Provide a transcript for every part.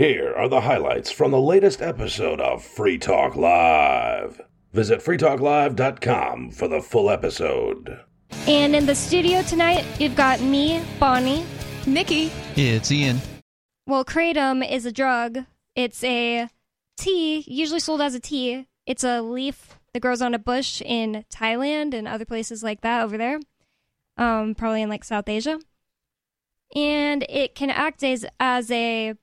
Here are the highlights from the latest episode of Free Talk Live. Visit freetalklive.com for the full episode. And in the studio tonight, you've got me, Bonnie. Nikki. It's Ian. Well, kratom is a drug. It's a tea, usually sold as a tea. It's a leaf that grows on a bush in Thailand and other places like that over there. Um, probably in like South Asia. And it can act as as a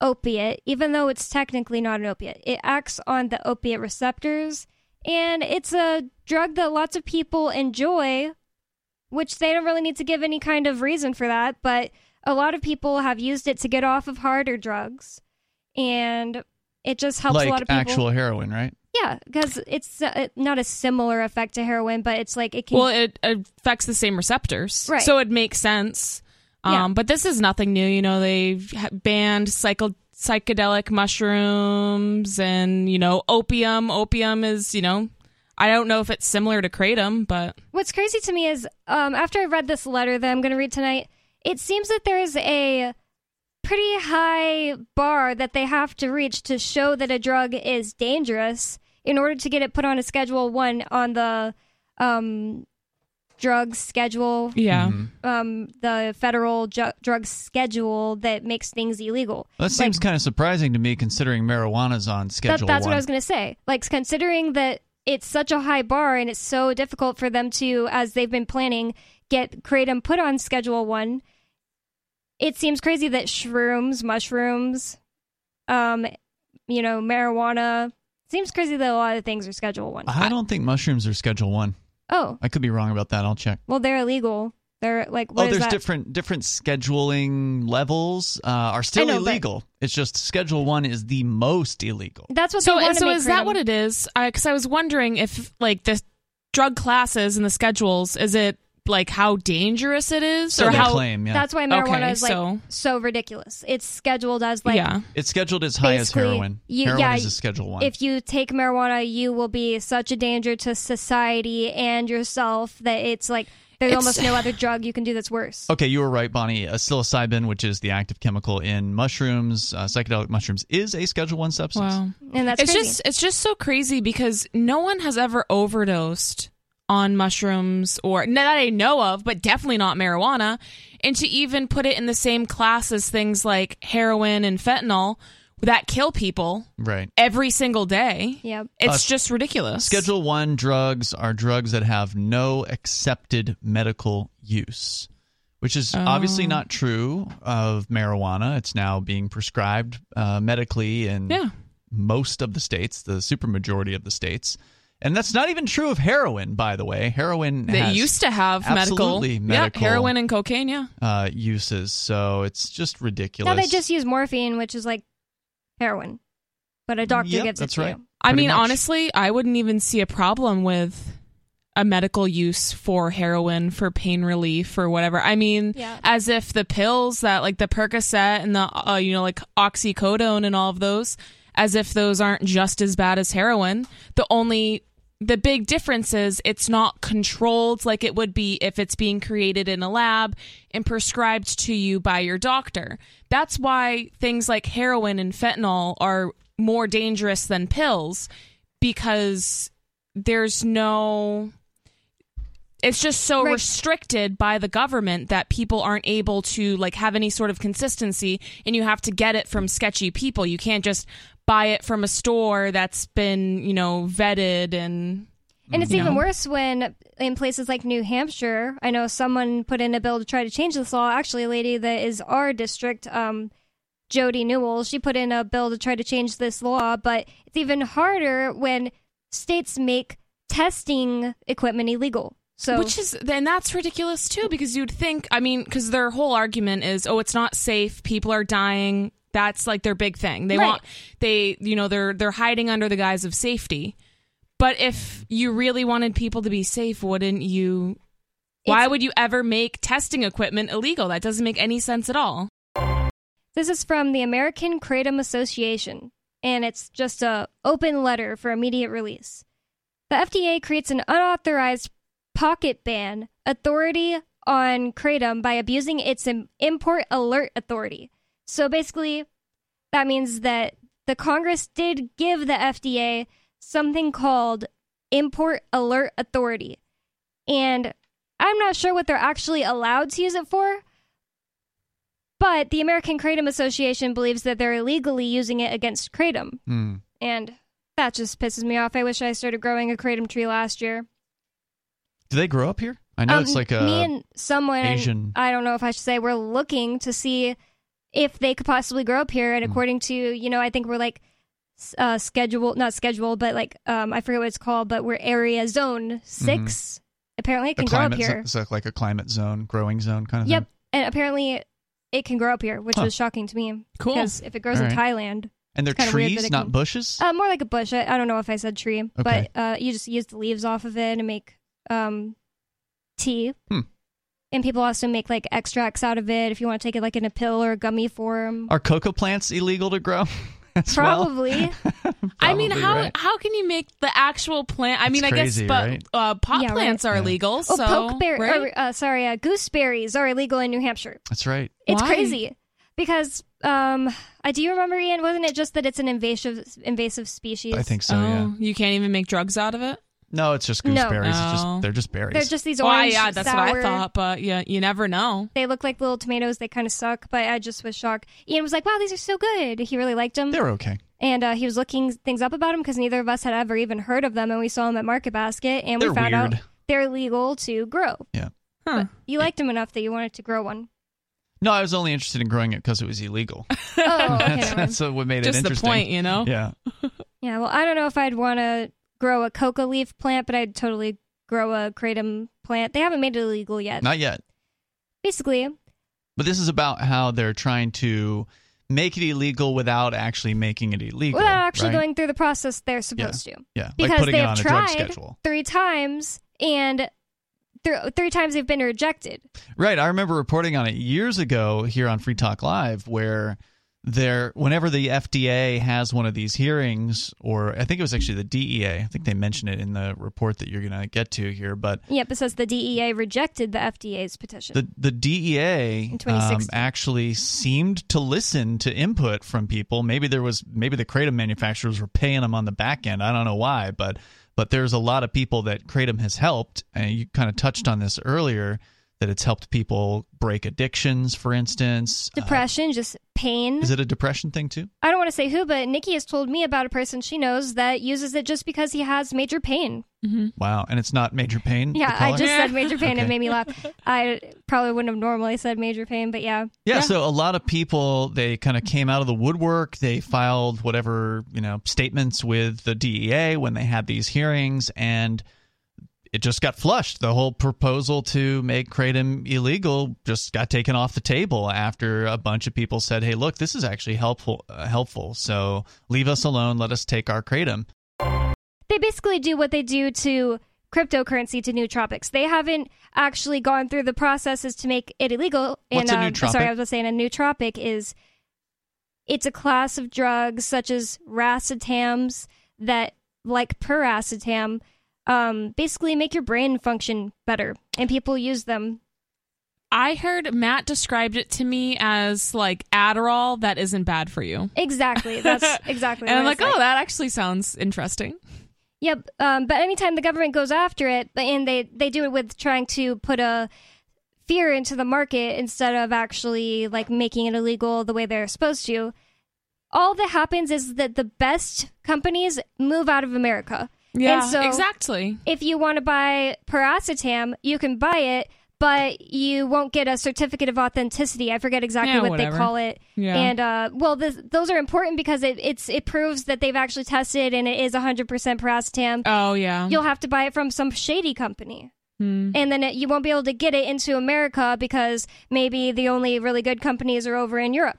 opiate, even though it's technically not an opiate. It acts on the opiate receptors, and it's a drug that lots of people enjoy, which they don't really need to give any kind of reason for that, but a lot of people have used it to get off of harder drugs, and it just helps like a lot of people. actual heroin, right? yeah, because it's uh, not a similar effect to heroin, but it's like it can. Well, it affects the same receptors, Right. so it makes sense. Um, But this is nothing new. You know, they've banned psycho- psychedelic mushrooms and you know opium. Opium is you know, I don't know if it's similar to kratom, but What's crazy to me is um, after I read this letter that I'm going to read tonight, it seems that there's a pretty high bar that they have to reach to show that a drug is dangerous in order to get it put on a Schedule One on the um, drug schedule, yeah. Mhm. um, the federal ju- drug schedule that makes things illegal. That seems kind of surprising to me, considering marijuana's on That, schedule that's one. what I was going to say. Like, considering that it's such a high bar and it's so difficult for them to, as they've been planning, get kratom put on Schedule One. It seems crazy that shrooms, mushrooms, um, you know, marijuana. Seems crazy that a lot of things are Schedule One. I don't think mushrooms are schedule one. Oh, I could be wrong about that. I'll check. well, they're illegal. They're like, what oh, is there's that? different different scheduling levels uh, are still know, but- illegal. It's just Schedule One is the most illegal. That's what So they want so make is that kratom. what it is? Because I was wondering if like the drug classes and the schedules is it like how dangerous it is So or they how claim, yeah. That's why marijuana Okay, is like so- so ridiculous. It's scheduled as like yeah. it's scheduled as high as heroin. you- heroin yeah, is a Schedule One. if you take marijuana, you will be such a danger to society and yourself that it's like there's It's- almost no other drug you can do that's worse. Okay, you were right, Bonnie. Uh, psilocybin, which is the active chemical in mushrooms, uh, psychedelic mushrooms, is a Schedule One substance. Wow. And that's it's crazy. just it's just so crazy because no one has ever overdosed on mushrooms or not that I know of, but definitely not marijuana. And to even put it in the same class as things like heroin and fentanyl that kill people Right. every single day. Yep. It's Uh, just ridiculous. Schedule One drugs are drugs that have no accepted medical use, which is obviously Oh. not true of marijuana. It's now being prescribed uh, medically in Yeah. most of the states, the supermajority of the states. And that's not even true of heroin, by the way. Heroin They has used to have medical, absolutely medical yeah, heroin and cocaine. Yeah, uh, uses, so it's just ridiculous. Now they just use morphine, which is like heroin, but a doctor Yep, gives it that's to right. you. I Pretty mean, much. honestly, I wouldn't even see a problem with a medical use for heroin for pain relief or whatever. I mean, Yeah. as if the pills that like the Percocet and the uh, you know like oxycodone and all of those, as if those aren't just as bad as heroin. The only the big difference is it's not controlled like it would be if it's being created in a lab and prescribed to you by your doctor. That's why things like heroin and fentanyl are more dangerous than pills because there's no it's just so Right. restricted by the government that people aren't able to like have any sort of consistency and you have to get it from sketchy people you can't just buy it from a store that's been you know vetted and And it's even know? worse when in places like New Hampshire, I know someone put in a bill to try to change this law. Actually, a lady that is our district, um, Jodi Newell, she put in a bill to try to change this law. But it's even harder when states make testing equipment illegal. So which is and that's ridiculous too because you'd think i mean because their whole argument is oh it's not safe people are dying that's like their big thing they Right. want they you know they're they're hiding under the guise of safety but if you really wanted people to be safe wouldn't you why It's- would you ever make testing equipment illegal that doesn't make any sense at all This is from the American Kratom Association, and it's just a open letter for immediate release. The FDA creates an unauthorized pocket ban authority on kratom by abusing its import alert authority. So basically, that means that the Congress did give the FDA something called Import Alert Authority. And I'm not sure what they're actually allowed to use it for, but the American Kratom Association believes that they're illegally using it against kratom. Hmm. And that just pisses me off. I wish I started growing a kratom tree last year. Do they grow up here? I know Um, it's like a me and someone Asian- I don't know if I should say we're looking to see if they could possibly grow up here. And Hmm. according to you know, I think we're like uh, scheduled, not scheduled, but like um, I forget what it's called, but we're area zone 6 Apparently, it Mm-hmm. can grow up here. zo- so like a climate zone, growing zone kind of Yep, thing. and apparently it can grow up here, which Huh. was shocking to me. Cool. Because if it grows All in right. Thailand, And they're kinda weird that trees, it not can- bushes. uh, more like a bush. I, I don't know if I said tree, Okay. but uh, you just use the leaves off of it and make um, tea. Hmm. And people also make like extracts out of it if you want to take it like in a pill or a gummy form. Are cocoa plants illegal to grow? as well? Probably. I mean, how right? how can you make the actual plant? I mean, I crazy, guess, but right? uh, pot Yeah, right. plants are Yeah. illegal. Oh, so, pokeberry. right? Or, uh, sorry, uh, gooseberries are illegal in New Hampshire. That's right. It's Why? crazy because um, I do you remember Ian? Wasn't it just that it's an invasive invasive species? I think so. oh, Yeah. you can't even make drugs out of it. No, it's just No. gooseberries. It's Oh. just they're just berries. they're just these Why? orange. yeah, that's sour, what I thought. But yeah, you never know. They look like little tomatoes. They kind of suck, but I just was shocked. Ian was like, "Wow, these are so good." He really liked them, They're okay. and uh, he was looking things up about them because neither of us had ever even heard of them, and we saw them at Market Basket, and They're we found weird. out they're legal to grow. Yeah. Huh. You liked them enough that you wanted to grow one. No, I was only interested in growing it because it was illegal. Oh, okay. that's, that's what made Just it the point, you know. Yeah. Yeah, well, I don't know if I'd want to grow a coca leaf plant, but I'd totally grow a kratom plant. They haven't made it illegal yet. Not yet. Basically, But this is about how they're trying to make it illegal without actually making it illegal. without actually right? going through the process they're supposed to. Yeah, because putting they've on drug tried schedule. three times, and th- three times they've been rejected. Right. I remember reporting on it years ago here on Free Talk Live where there whenever the FDA has one of these hearings or I think it was actually the DEA. I think they mention it in the report that you're going to get to here, but Yep, it says the DEA rejected the FDA's petition. the the DEA um, actually seemed to listen to input from people. Maybe there was maybe the kratom manufacturers were paying them on the back end. I don't know why, but but there's a lot of people that kratom has helped, and you kind of touched on this earlier that it's helped people break addictions, for instance. Uh, Depression, just pain. is it a depression thing too? I don't want to say who, but Nikki has told me about a person she knows that uses it just because he has major pain. Wow, and it's not major pain. Yeah, I color? just said major pain. Okay. It made me laugh. I probably wouldn't have normally said major pain, but yeah. Yeah, Yeah. so a lot of people they kind of came out of the woodwork. They filed whatever you know statements with the DEA when they had these hearings, and it just got flushed. The whole proposal to make kratom illegal just got taken off the table after a bunch of people said, "Hey, look, this is actually helpful. Uh, helpful. So leave us alone. Let us take our kratom." They basically do what they do to cryptocurrency to nootropics. They haven't actually gone through the processes to make it illegal. What's and, a um, nootropic? Sorry, I was saying a nootropic is it's a class of drugs such as racetams that, like piracetam, um, basically make your brain function better, and people use them. I heard Matt described it to me as like Adderall that isn't bad for you. Exactly. That's exactly. And I'm what like, oh, that actually sounds interesting. Yep. Um, but anytime the government goes after it, and they they do it with trying to put a fear into the market instead of actually like making it illegal the way they're supposed to. All that happens is that the best companies move out of America. Yeah, so- exactly. If you want to buy piracetam, you can buy it, but you won't get a certificate of authenticity. I forget exactly Yeah, what whatever. they call it. Yeah. And uh, well, this, those are important because it it's it proves that they've actually tested and it is 100% piracetam. Oh yeah. You'll have to buy it from some shady company. Hmm. And then it, you won't be able to get it into America because maybe the only really good companies are over in Europe.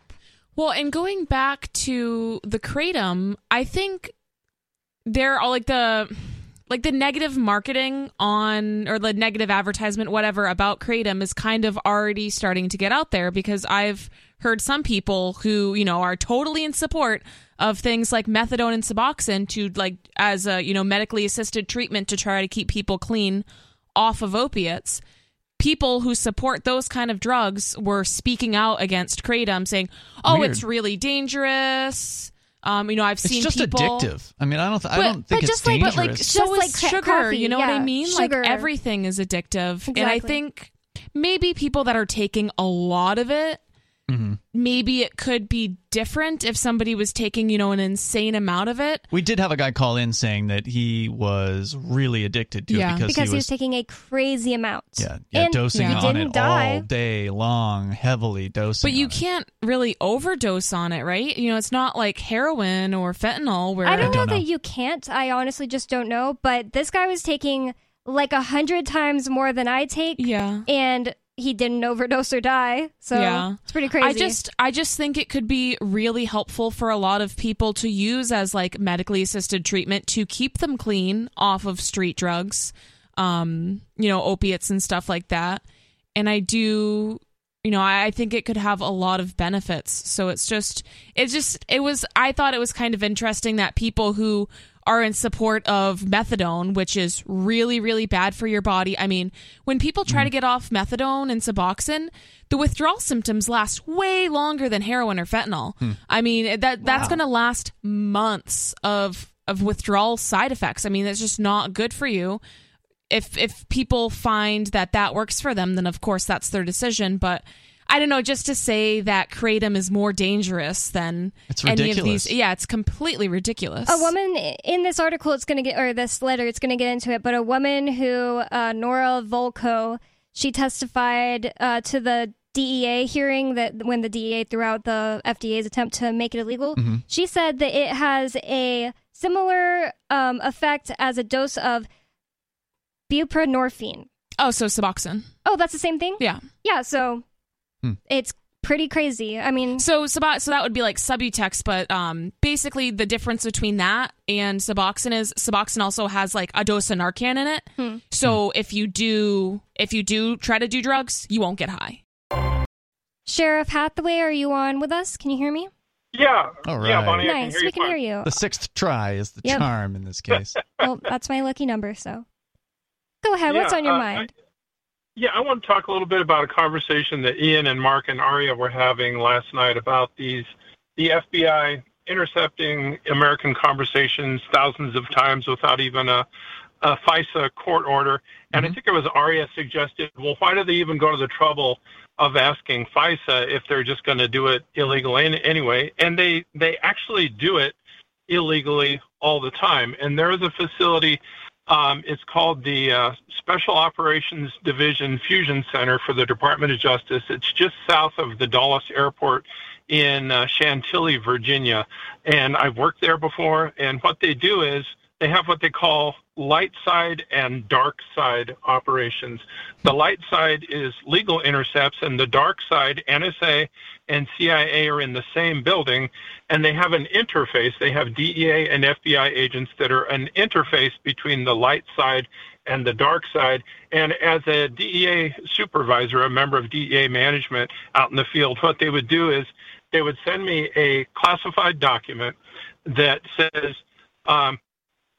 Well, and going back to the kratom, I think there are all like the like the negative marketing on or the negative advertisement whatever about kratom is kind of already starting to get out there because I've heard some people who, you know, are totally in support of things like methadone and Suboxone to like as a, you know, medically assisted treatment to try to keep people clean off of opiates people who support those kind of drugs were speaking out against kratom, saying, "Oh, Weird. it's really dangerous." Um, you know, I've seen It's just people. addictive. I mean, I don't. Th- I don't think but it's just like- dangerous. but like, So Just like is cra- sugar. coffee, you know what I mean? sugar. Like everything is addictive, and I think maybe people that are taking a lot of it. Mm-hmm. Maybe it could be different if somebody was taking, you know, an insane amount of it. we did have a guy call in saying that he was really addicted to Yeah. it because, because he was, taking a crazy amount. yeah, yeah and dosing he on didn't it die. all day long, heavily dosing. But you on can't really overdose on it, right? You know, it's not like heroin or fentanyl where I don't, don't know, know. that you can't. I honestly just don't know. But this guy was taking like a hundred times more than I take, Yeah. and he didn't overdose or die. So Yeah. it's pretty crazy. I just I just think it could be really helpful for a lot of people to use as like medically assisted treatment to keep them clean off of street drugs, um, you know, opiates and stuff like that. And I do you know, I, I think it could have a lot of benefits. So it's just it's just it was I thought it was kind of interesting that people who are in support of methadone, which is really, really bad for your body. I mean, when people try to get off methadone and Suboxone, the withdrawal symptoms last way longer than heroin or fentanyl. Hmm. I mean, that that's going to last months of of withdrawal side effects. I mean, that's just not good for you. If if people find that that works for them, then of course that's their decision. But I don't know, just to say that kratom is more dangerous than It's any of these. Yeah, it's completely ridiculous. a woman in this article it's going to get or this letter it's going to get into it but a woman who uh, Nora Volkow she testified uh, to the dea hearing that when the dea threw out the fda's attempt to make it illegal Mm-hmm. she said that it has a similar um, effect as a dose of buprenorphine Oh, so Suboxone. oh that's the same thing Yeah. yeah so Hmm. it's pretty crazy i mean So Subo- so that would be like Subutex, but um, basically the difference between that and Suboxone is Suboxone also has like a dose of Narcan in it. Hmm. So if you do if you do try to do drugs, you won't get high. sheriff hathaway are you on with us can you hear me Yeah. All right. Yeah, right. Bonnie, I can nice hear we you can fine. hear you The sixth try is the Yep. charm in this case. well, that's my lucky number, so. Go ahead. What's on your uh, mind? Yeah, I want to talk a little bit about a conversation that Ian and Mark and Aria were having last night about these the FBI intercepting American conversations thousands of times without even a, a FISA court order. And I Mhm. think it was Aria suggested, well, why do they even go to the trouble of asking FISA if they're just going to do it illegally anyway? And they they actually do it illegally all the time. And there is a facility um, it's called the uh, Special Operations Division Fusion Center for the Department of Justice. It's just south of the Dulles Airport in uh, Chantilly, Virginia. And I've worked there before. And what they do is they have what they call light side and dark side operations. The light side is legal intercepts, and the dark side, NSA and CIA are in the same building, and they have an interface. They have DEA and FBI agents that are an interface between the light side and the dark side. And as a DEA supervisor, a member of DEA management out in the field, what they would do is they would send me a classified document that says, um,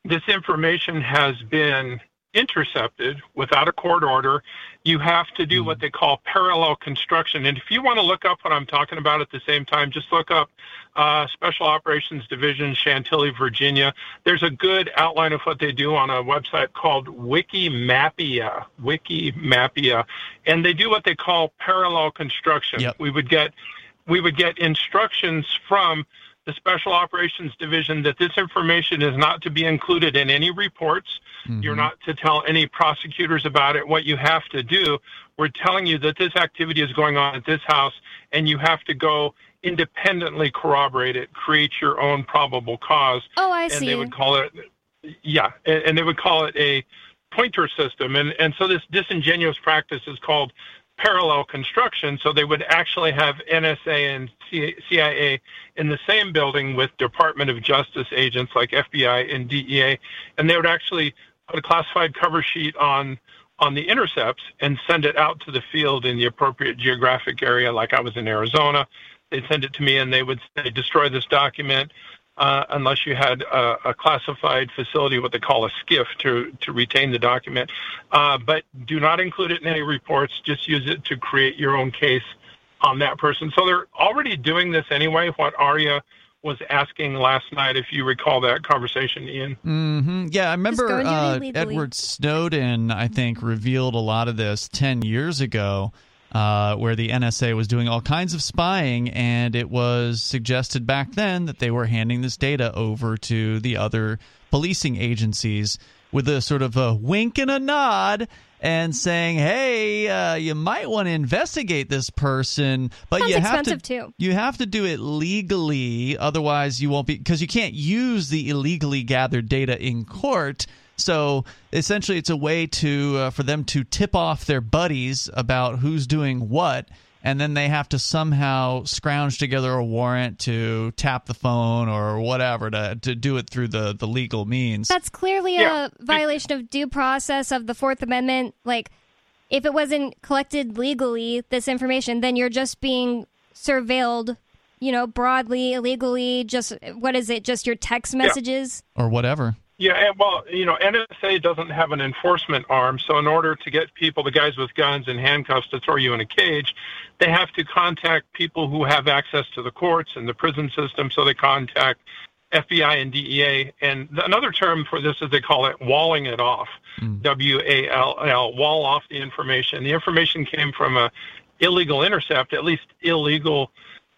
this information has been intercepted without a court order. You have to do what they call parallel construction. And if you want to look up what I'm talking about at the same time, just look up uh, Special Operations Division, Chantilly, Virginia. There's a good outline of what they do on a website called Wikimapia. Wikimapia, and they do what they call parallel construction. Yep. We would get we would get instructions from the Special Operations Division that this information is not to be included in any reports. You're Mhm. not to tell any prosecutors about it. What you have to do, we're telling you that this activity is going on at this house, and you have to go independently corroborate it, create your own probable cause Oh, I and see. they would call it yeah and, and they would call it a pointer system and and so this disingenuous practice is called parallel construction so they would actually have NSA and CIA in the same building with Department of Justice agents like FBI and DEA and they would actually put a classified cover sheet on on the intercepts and send it out to the field in the appropriate geographic area like I was in Arizona. They'd send it to me and they would say destroy this document unless you had a, a, classified facility, what they call a SCIF, to, to retain the document. Uh, but do not include it in any reports. Just use it to create your own case on that person. So they're already doing this anyway. What Aria was asking last night, if you recall that conversation, Ian. Mm-hmm. Yeah, I remember uh, Edward Snowden, I think, revealed a lot of this 10 years ago uh, where the NSA was doing all kinds of spying, and it was suggested back then that they were handing this data over to the other policing agencies with a sort of a wink and a nod and saying, "Hey, uh, you might want to investigate this person, but Sounds you have to too. you have to do it legally, otherwise you won't be because you can't use the illegally gathered data in court." So essentially, it's a way to uh, for them to tip off their buddies about who's doing what, and then they have to somehow scrounge together a warrant to tap the phone or whatever to to do it through the the legal means. That's clearly Yeah. a violation of due process of the Fourth Amendment. Like, if it wasn't collected legally, this information, then you're just being surveilled. You know, broadly, illegally. Just what is it? Just your text messages. or whatever. Yeah, and well, you know, NSA doesn't have an enforcement arm, so in order to get people, the guys with guns and handcuffs, to throw you in a cage, they have to contact people who have access to the courts and the prison system. So they contact FBI and DEA. And th- another term for this is they call it walling it off. Hmm. W A L L, wall off the information. The information came from a illegal intercept, at least illegal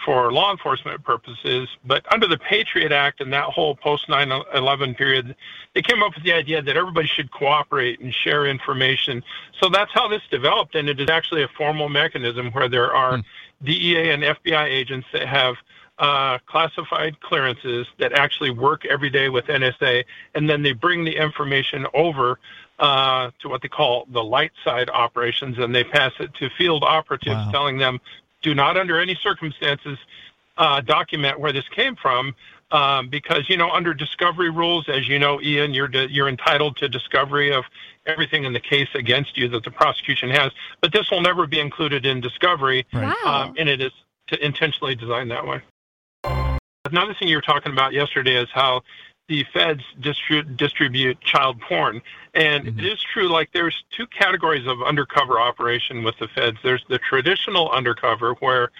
for law enforcement purposes. But under the Patriot Act and that whole post 9 11 period, they came up with the idea that everybody should cooperate and share information. So that's how this developed. And it is actually a formal mechanism where there are DEA and FBI agents that have uh, classified clearances that actually work every day with NSA, and then they bring the information over uh, to what they call the light side operations, and they pass it to field operatives, Wow. telling them, do not under any circumstances uh, document where this came from. Um, because you know, under discovery rules, as you know, Ian, you're you're entitled to discovery of everything in the case against you that the prosecution has. But this will never be included in discovery, Wow. um, and it is to intentionally designed that way. Another thing you were talking about yesterday is how the feds distri- distribute child porn. And mm-hmm. it is true, like there's two categories of undercover operation with the feds. There's the traditional undercover where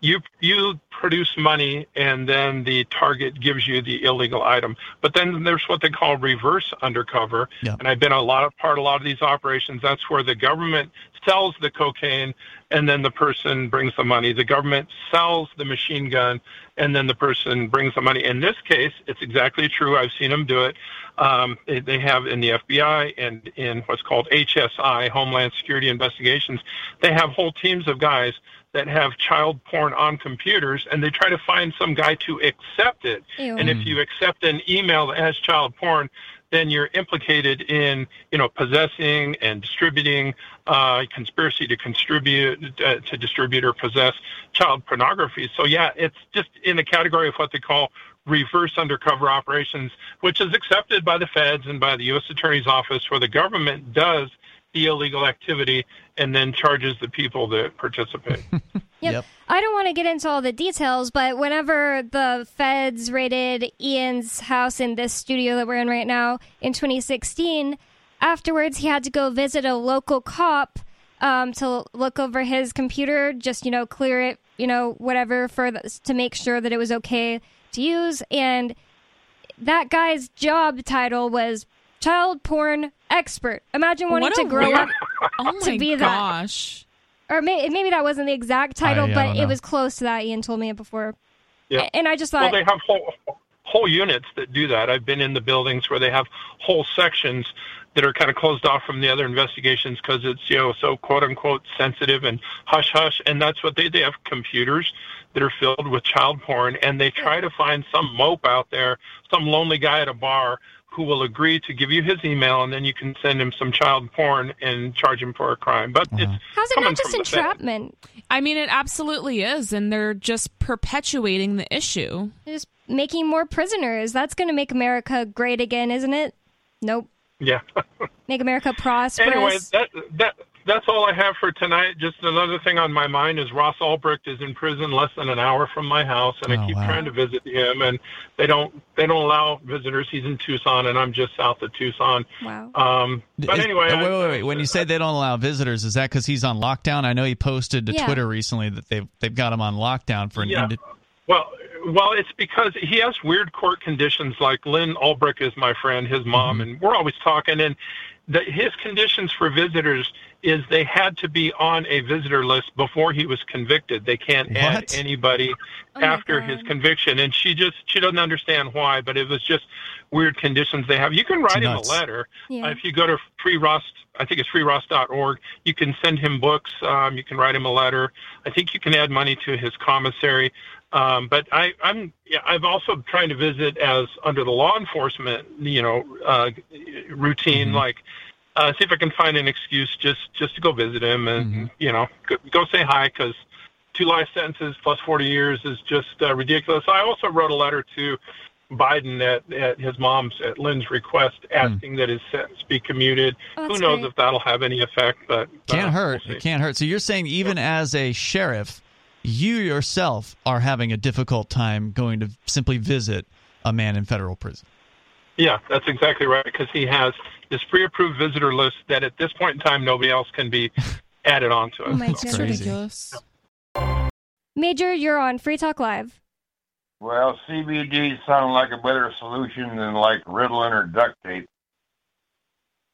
you you produce money and then the target gives you the illegal item. But then there's what they call reverse undercover. Yeah. And I've been a lot of part of a lot of these operations. That's where the government sells the cocaine and then the person brings the money. The government sells the machine gun and then the person brings the money. In this case, it's exactly true. I've seen them do it. Um, they, they have in the FBI and in what's called HSI, Homeland Security Investigations, they have whole teams of guys that have child porn on computers and they try to find some guy to accept it. Ew. And if you accept an email that has child porn, then you're implicated in, you know, possessing and distributing, uh, conspiracy to contribute, uh, to distribute or possess child pornography. So yeah, it's just in the category of what they call reverse undercover operations, which is accepted by the feds and by the U.S. Attorney's Office, where the government does the illegal activity and then charges the people that participate. Yep. Yep. I don't want to get into all the details, but whenever the feds raided Ian's house in this studio that we're in right now in 2016, afterwards he had to go visit a local cop um, to look over his computer, just you know clear it, you know whatever for the, to make sure that it was okay to use. And that guy's job title was child porn expert. Imagine wanting to grow weird- up, Oh To my be that- gosh. Or may, maybe that wasn't the exact title, I- I but don't it was close to that. Ian told me it before. Yeah. And I just Well, thought, they have whole whole units that do that. I've been in the buildings where they have whole sections that are kind of closed off from the other investigations because it's you know so quote unquote sensitive and hush hush. And that's what they they have computers that are filled with child porn, and they try to find some mope out there, some lonely guy at a bar who will agree to give you his email, and then you can send him some child porn and charge him for a crime. But uh-huh. it's how's it not just from the feds. entrapment? I mean, it absolutely is, and they're just perpetuating the issue. Just making more prisoners. That's going to make America great again, isn't it? Nope. Yeah. Make America prosperous. anyway, that that that's all I have for tonight. Just another thing on my mind is Ross Ulbricht is in prison less than an hour from my house, and Oh, I keep wow. trying to visit him, and they don't they don't allow visitors. He's in Tucson, and I'm just south of Tucson. Wow. Um, but Is- anyway, wait, I- wait, wait. When you say they don't allow visitors, is that because he's on lockdown? I know he posted to Yeah. Twitter recently that they've they've got him on lockdown for an Yeah. indi- Well, well, it's because he has weird court conditions. Like Lyn Ulbricht is my friend, his mom, and we're always talking. And the, his conditions for visitors is they had to be on a visitor list before he was convicted. They can't add anybody Oh after his conviction. And she just she doesn't understand why, but it was just weird conditions they have. You can write him a letter Yeah. uh, if you go to freeross. I think it's freeross.org. You can send him books. Um, you can write him a letter. I think you can add money to his commissary. Um, but I, I'm yeah, I'm also trying to visit as under the law enforcement, you know, uh, routine. Mhm. Like, uh, see if I can find an excuse just just to go visit him and Mhm. you know go, go say hi because two life sentences plus 40 years is just uh, ridiculous. I also wrote a letter to Biden at, at his mom's at Lyn's request, asking that his sentence be commuted. Oh, Who knows great. if that'll have any effect? But Can't uh, hurt. we'll it can't hurt. So you're saying even as a sheriff, you yourself are having a difficult time going to simply visit a man in federal prison. Yeah, that's exactly right. Because he has this pre-approved visitor list that at this point in time nobody else can be added onto it. Oh my So- goodness. It's crazy. ridiculous. Major, you're on Free Talk Live. Well, CBD sound like a better solution than like Ritalin or duct tape.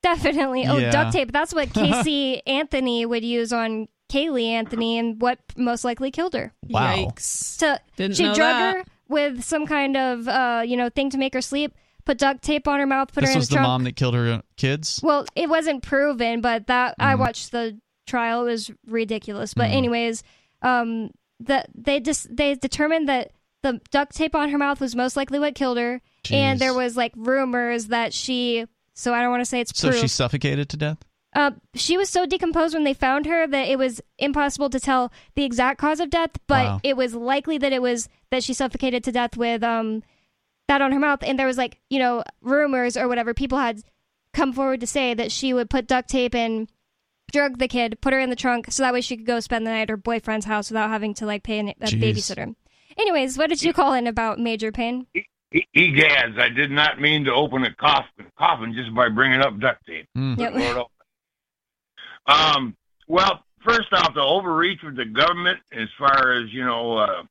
Definitely. Oh, Yeah. duct tape. That's what Casey Anthony would use on Caylee Anthony and what most likely killed her. Wow. Yikes. So Didn't she know drug that. her with some kind of uh, you know, thing to make her sleep, put duct tape on her mouth, put this her in was the the trunk. mom that killed her kids. Well, it wasn't proven, but that I Mhm. watched the trial. It was ridiculous. But Mhm. anyways, um, the they just they determined that the duct tape on her mouth was most likely what killed her, and there was like rumors that she. So I don't want to say it's So proof. she suffocated to death. Uh, she was so decomposed when they found her that it was impossible to tell the exact cause of death, but Wow. it was likely that it was that she suffocated to death with um that on her mouth. And there was like you know rumors or whatever people had come forward to say that she would put duct tape and drug the kid, put her in the trunk, so that way she could go spend the night at her boyfriend's house without having to like pay an, a Jeez. babysitter. Anyways, what did you call in about Major Payne? E- Egads, I did not mean to open a coffin, coffin just by bringing up duct tape. Mm. Yep. Lord help me. Um, well, first off, the overreach with the government as far as, you know, uh,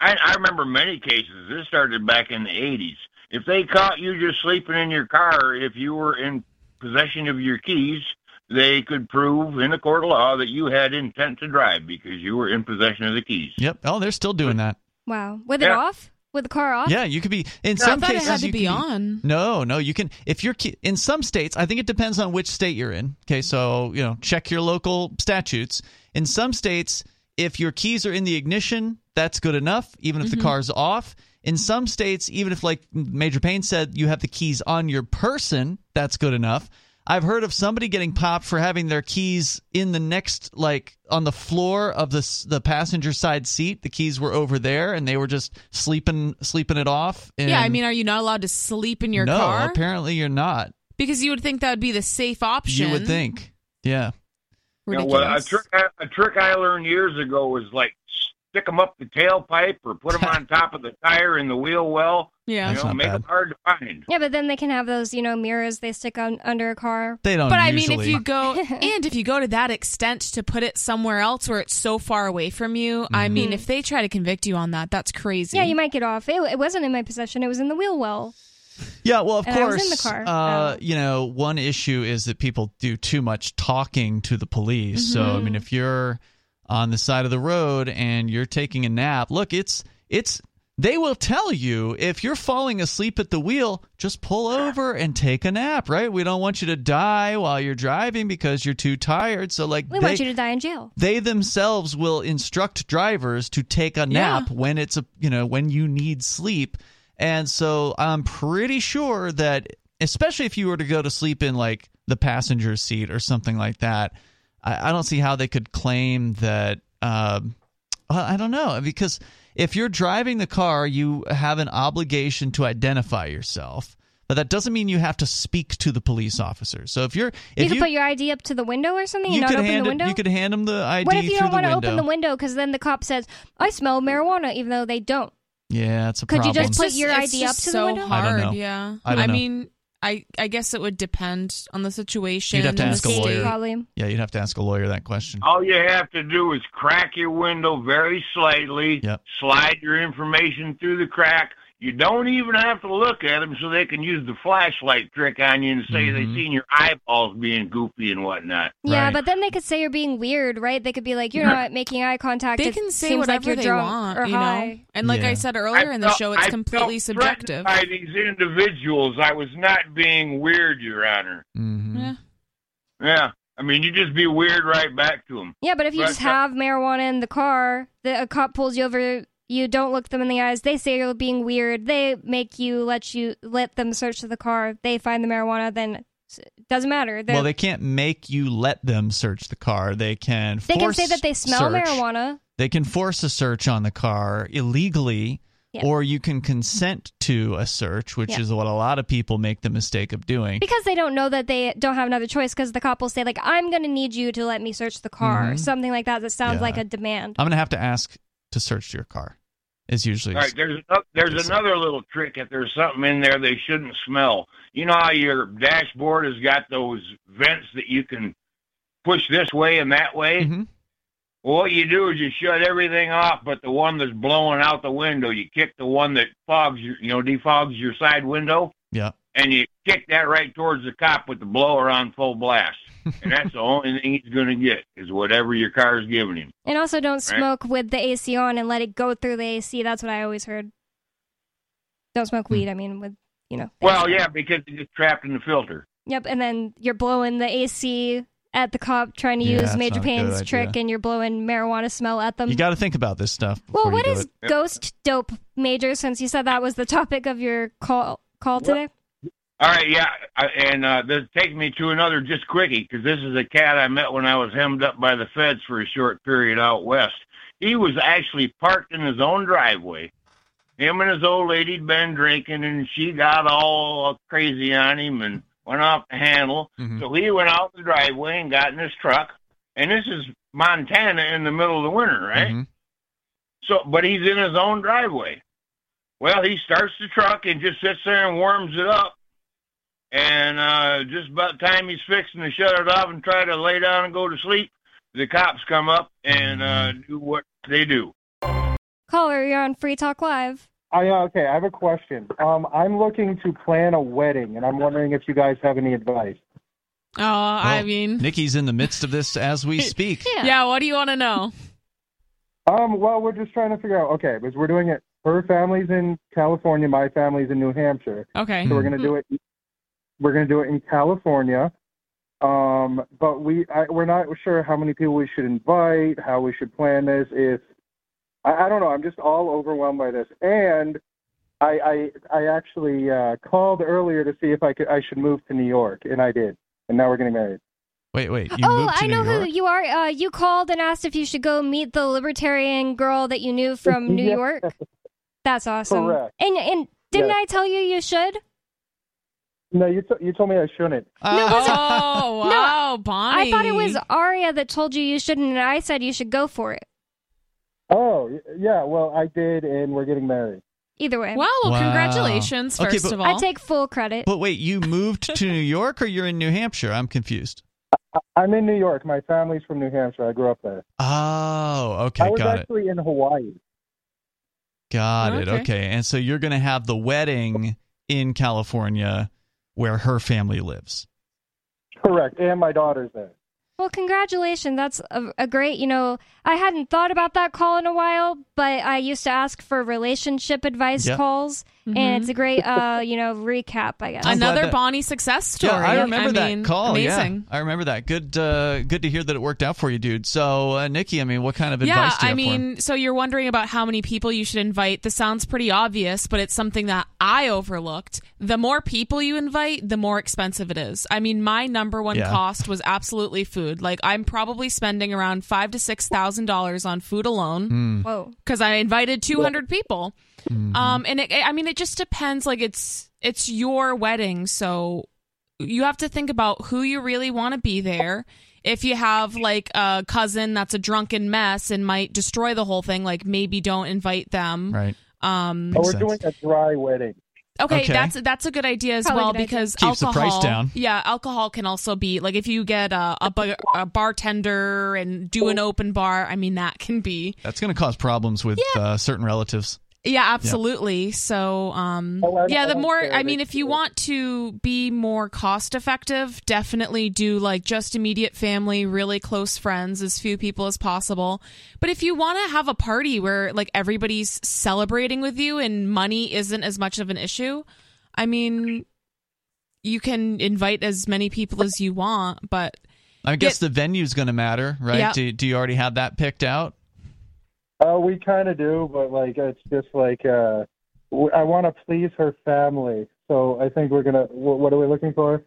I, I remember many cases. This started back in the 80s. If they caught you just sleeping in your car, if you were in possession of your keys, they could prove in a court of law that you had intent to drive because you were in possession of the keys. Yep. Oh, they're still doing that. Wow, with it off, with the car off. Yeah, you could be in I some thought it cases had to you be can on. No, no, you can if you're in some states. I think it depends on which state you're in. Okay, so you know, check your local statutes. In some states, if your keys are in the ignition, that's good enough, even if the mm-hmm. car's off. In some states, even if like Major Payne said, you have the keys on your person, that's good enough. I've heard of somebody getting popped for having their keys in the next, like on the floor of the the passenger side seat. The keys were over there, and they were just sleeping sleeping it off. Yeah, I mean, are you not allowed to sleep in your no, car? apparently you're not. Because you would think that would be the safe option. You would think. Yeah. You know, well, a trick I- a trick I learned years ago was like stick them up the tailpipe or put them on top of the tire in the wheel well. Yeah. You know, not make bad. them hard to find. Yeah, but then they can have those, you know, mirrors they stick on under a car. They don't But I mean, usually. if you go and if you go to that extent to put it somewhere else where it's so far away from you, I mean, if they try to convict you on that, that's crazy. Yeah, you might get off. It, it wasn't in my possession. It was in the wheel well. yeah, well, of and I was course. in the car. Uh, Oh. You know, one issue is that people do too much talking to the police. So, I mean, if you're on the side of the road and you're taking a nap, look, it's it's they will tell you if you're falling asleep at the wheel, just pull over and take a nap, right? We don't want you to die while you're driving because you're too tired. So, like, We they, want you to die in jail. they themselves will instruct drivers to take a nap when it's a you know when you need sleep and so i'm pretty sure that especially if you were to go to sleep in like the passenger seat or something like that i, I don't see how they could claim that um, well, i don't know because if you're driving the car you have an obligation to identify yourself but that doesn't mean you have to speak to the police officer. So if you're if you could put your ID up to the window or something you and not could open hand the it- window. you could hand them the ID what if you don't want to open the window because then the cop says, "I smell marijuana," even though they don't? Yeah, it's a problem. Could you just put your it's ID up just to the so window? I don't hard. know. Yeah, I don't know. mean, I I guess it would depend on the situation. You'd have to ask a lawyer. Probably. yeah, you'd have to ask a lawyer that question. All you have to do is crack your window very slightly, Yep. slide your information through the crack. You don't even have to look at them so they can use the flashlight trick on you and say they Mhm. seen your eyeballs being goofy and whatnot. Yeah, Right. but then they could say you're being weird, right? They could be like, "You're not making eye contact." They It can say whatever like you're they want, or you know. high." And like Yeah. I said earlier I in the felt- show, it's I completely felt subjective. By these individuals, I was not being weird, Your Honor. hmm Yeah. Yeah, I mean, you just be weird right back to them. Yeah, but if you Right, just right. have marijuana in the car, the a cop pulls you over, you don't look them in the eyes. They say you're being weird. They make you let you let them search the car. They find the marijuana, then it doesn't matter. They're- Well, they can't make you let them search the car. They can they can say that they smell search. marijuana. They can force a search on the car illegally, Yeah. or you can consent to a search, which Yeah. is what a lot of people make the mistake of doing. Because they don't know that they don't have another choice. Because the cop will say like, "I'm going to need you to let me search the car," Mhm. something like that. That sounds Yeah. like a demand. I'm going to have to ask to search your car. Is usually All right, there's there's another little trick. If there's something in there they shouldn't smell, you know how your dashboard has got those vents that you can push this way and that way. Mhm. Well, what you do is you shut everything off, but the one that's blowing out the window, you kick the one that fogs your, you know, defogs your side window, Yeah. and you kick that right towards the cop with the blower on full blast. and that's the only thing he's going to get is whatever your car is giving him. And also, don't Right. smoke with the AC on and let it go through the AC. That's what I always heard. Don't smoke hmm. weed. I mean, with you know. Well, AC. yeah, because it gets trapped in the filter. Yep, and then you're blowing the AC at the cop trying to Yeah, use Major not a Payne's idea. trick, and you're blowing marijuana smell at them. You got to think about this stuff. well, before you what do is it. Ghost dope, Major? Since you said that was the topic of your call call today. All right, yeah, and uh, this takes me to another just quickie because this is a cat I met when I was hemmed up by the feds for a short period out west. He was actually parked in his own driveway. Him and his old lady'd been drinking, and she got all crazy on him and went off the handle. Mhm. So he went out the driveway and got in his truck. And this is Montana in the middle of the winter, right? Mhm. So, but he's in his own driveway. Well, he starts the truck and just sits there and warms it up. And uh, just about the time he's fixing to shut it off and try to lay down and go to sleep, the cops come up and uh, do what they do. Caller, you're on Free Talk Live. I uh, okay. I have a question. Um, I'm looking to plan a wedding, and I'm wondering if you guys have any advice. Oh, I Well, mean, Nikki's in the midst of this as we speak. Yeah. yeah. What do you want to know? Um, well, we're just trying to figure out. Okay, because we're doing it. Her family's in California. My family's in New Hampshire. Okay. So we're gonna do it. We're gonna do it in California. Um, but we I, we're not sure how many people we should invite, how we should plan this. If I, I don't know, I'm just all overwhelmed by this. And I I, I actually uh, called earlier to see if I could I should move to New York, and I did. And now we're getting married. Wait, wait. You oh, moved to I know York? who you are. Uh, you called and asked if you should go meet the libertarian girl that you knew from New Yeah. York. That's awesome. Correct. And and didn't Yeah. I tell you you should? No, you t- you told me I shouldn't. No, was it- Oh, wow, Bonnie. I thought it was Aria that told you you shouldn't, and I said you should go for it. Oh, yeah. Well, I did, and we're getting married. Either way, Wow, well, Wow. congratulations, Okay, first but- of all. I take full credit. But wait, you moved to New York or you're in New Hampshire? I'm confused. I- I'm in New York. My family's from New Hampshire. I grew up there. Oh, okay, I was got it. actually in Hawaii. Got it. Okay. Okay. And so you're going to have the wedding in California where her family lives. Correct, and my daughter's there. Well, congratulations. That's a, a great, you know, I hadn't thought about that call in a while, but I used to ask for relationship advice Yep. calls, Mhm. and it's a great, uh, you know, recap, I guess. I'm Another that- Bonnie success story. Yeah, I remember mean, that call. Amazing. Yeah, I remember that. Good, uh, good to hear that it worked out for you, dude. So, uh, Nikki, I mean, what kind of advice Yeah, do you have? I have mean, so you're wondering about how many people you should invite. This sounds pretty obvious, but it's something that I overlooked. The more people you invite, the more expensive it is. I mean, my number one Yeah. cost was absolutely food. Like I'm probably spending around five to six thousand dollars on food alone for him? Hmm. Whoa. because I invited 200 people. Mhm. Um, and it, I mean, it just depends. Like it's it's your wedding, so you have to think about who you really want to be there. If you have like a cousin that's a drunken mess and might destroy the whole thing, like maybe don't invite them. right. Um, Oh, we're sense. doing a dry wedding. okay, Okay. that's that's a good idea as Probably well because Keeps the alcohol. price down. Yeah, alcohol can also be like if you get a, a, bar- a bartender and do an open bar. I mean, that can be That's going to cause problems with uh, certain relatives. Yeah, absolutely. So, um, Oh, yeah, the more, I mean, if you want to be more cost effective, definitely do like just immediate family, really close friends, as few people as possible. But if you want to have a party where like everybody's celebrating with you and money isn't as much of an issue, I mean, you can invite as many people as you want, but I guess the venue's going to matter, right? Yeah. Do, do you already have that picked out? Uh, we kind of do, but like it's just like uh, w- I want to please her family, so I think we're gonna. wh- What are we looking for?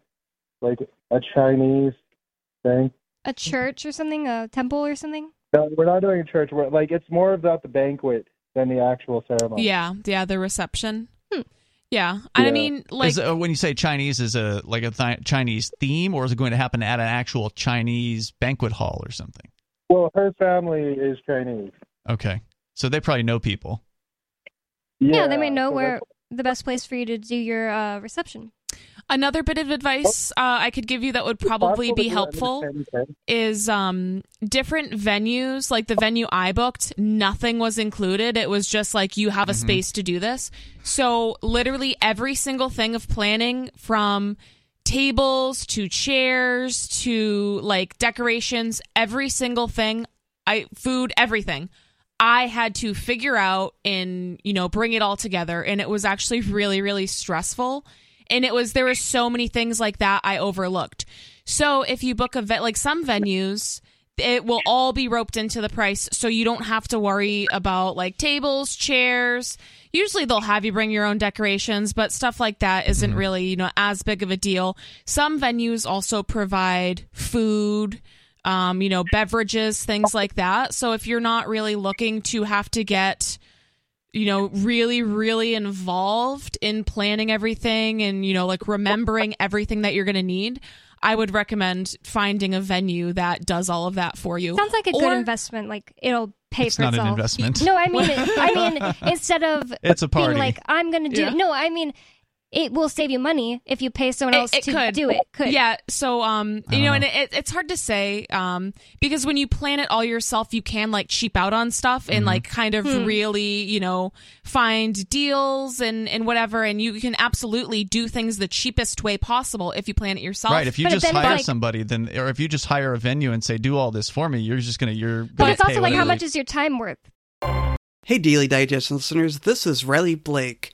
Like a Chinese thing? A church or something, a temple or something. No, we're not doing a church. We're like it's more about the banquet than the actual ceremony. yeah, yeah, the reception. Yeah, and I mean, like, is, uh, when you say Chinese, is a like a th- Chinese theme, or is it going to happen at an actual Chinese banquet hall or something? Well, her family is Chinese. Okay, so they probably know people. Yeah, they may know where the best place for you to do your uh, reception. Another bit of advice uh, I could give you that would probably be do it in the helpful is um, different venues. Like the venue I booked, nothing was included. It was just like you have a space to do this. So literally every single thing of planning from tables to chairs to like decorations, every single thing, I food, everything. I had to figure out and you know bring it all together, and it was actually really really stressful. And it was there were so many things like that I overlooked. So if you book a vet like some venues, it will all be roped into the price, so you don't have to worry about like tables, chairs. Usually they'll have you bring your own decorations, but stuff like that isn't mm-hmm. really you know as big of a deal. Some venues also provide food um, you know, beverages, things like that. So if you're not really looking to have to get, you know, really, really involved in planning everything and, you know, like remembering everything that you're going to need, I would recommend finding a venue that does all of that for you. Sounds like a good investment. Like it'll pay It's for not an itself. investment. No, I mean, I mean, instead of It's a being party. like, I'm gonna do. Yeah. No, I mean, it will save you money if you pay someone else it to could. do it. Could Yeah. So, um, you know, don't and it, it's hard to say, um, because when you plan it all yourself, you can like cheap out on stuff Mm-hmm. and like kind of Hmm. really, you know, find deals and and whatever, and you can absolutely do things the cheapest way possible if you plan it yourself. Right. If you But just hire like- somebody, then or if you just hire a venue and say do all this for me, you're just gonna you're. but gonna it's also like, how much is your time worth? Hey, Daily Digest listeners, this is Riley Blake.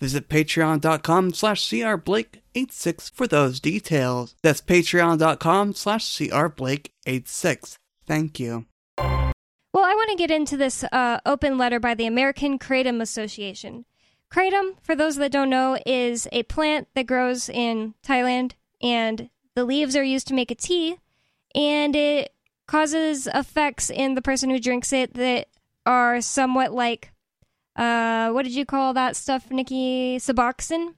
Visit patreon.com slash crblake86 for those details. That's patreon.com slash crblake86. Thank you. Well, I want to get into this uh, open letter by the American Kratom Association. Kratom, for those that don't know, is a plant that grows in Thailand, and the leaves are used to make a tea, and it causes effects in the person who drinks it that are somewhat like, uh, what did you call that stuff, Nikki? Suboxone,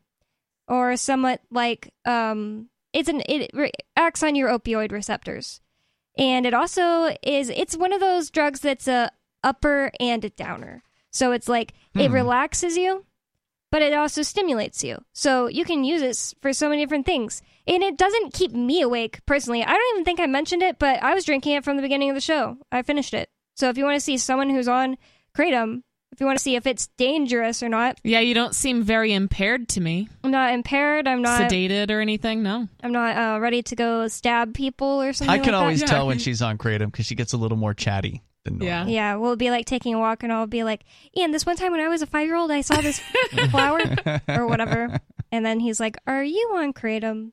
or somewhat like, um, it's an it re- acts on your opioid receptors. And it also is it's one of those drugs that's a upper and a downer. So it's like it Hmm. relaxes you but it also stimulates you. So you can use it for so many different things. And it doesn't keep me awake personally. I don't even think i mentioned it but i was drinking it from the beginning of the show. I finished it. So if you want to see someone who's on kratom if you want to see if it's dangerous or not Yeah, you don't seem very impaired to me. i'm not impaired i'm not Sedated or anything? No. i'm not uh, ready to go stab people or something I can like that. always Yeah. tell when she's on kratom because she gets a little more chatty. Yeah. Yeah, we'll be like taking a walk, and I'll be like, Ian, this one time when I was a five year old, I saw this flower or whatever. And then he's like, Are you on Kratom?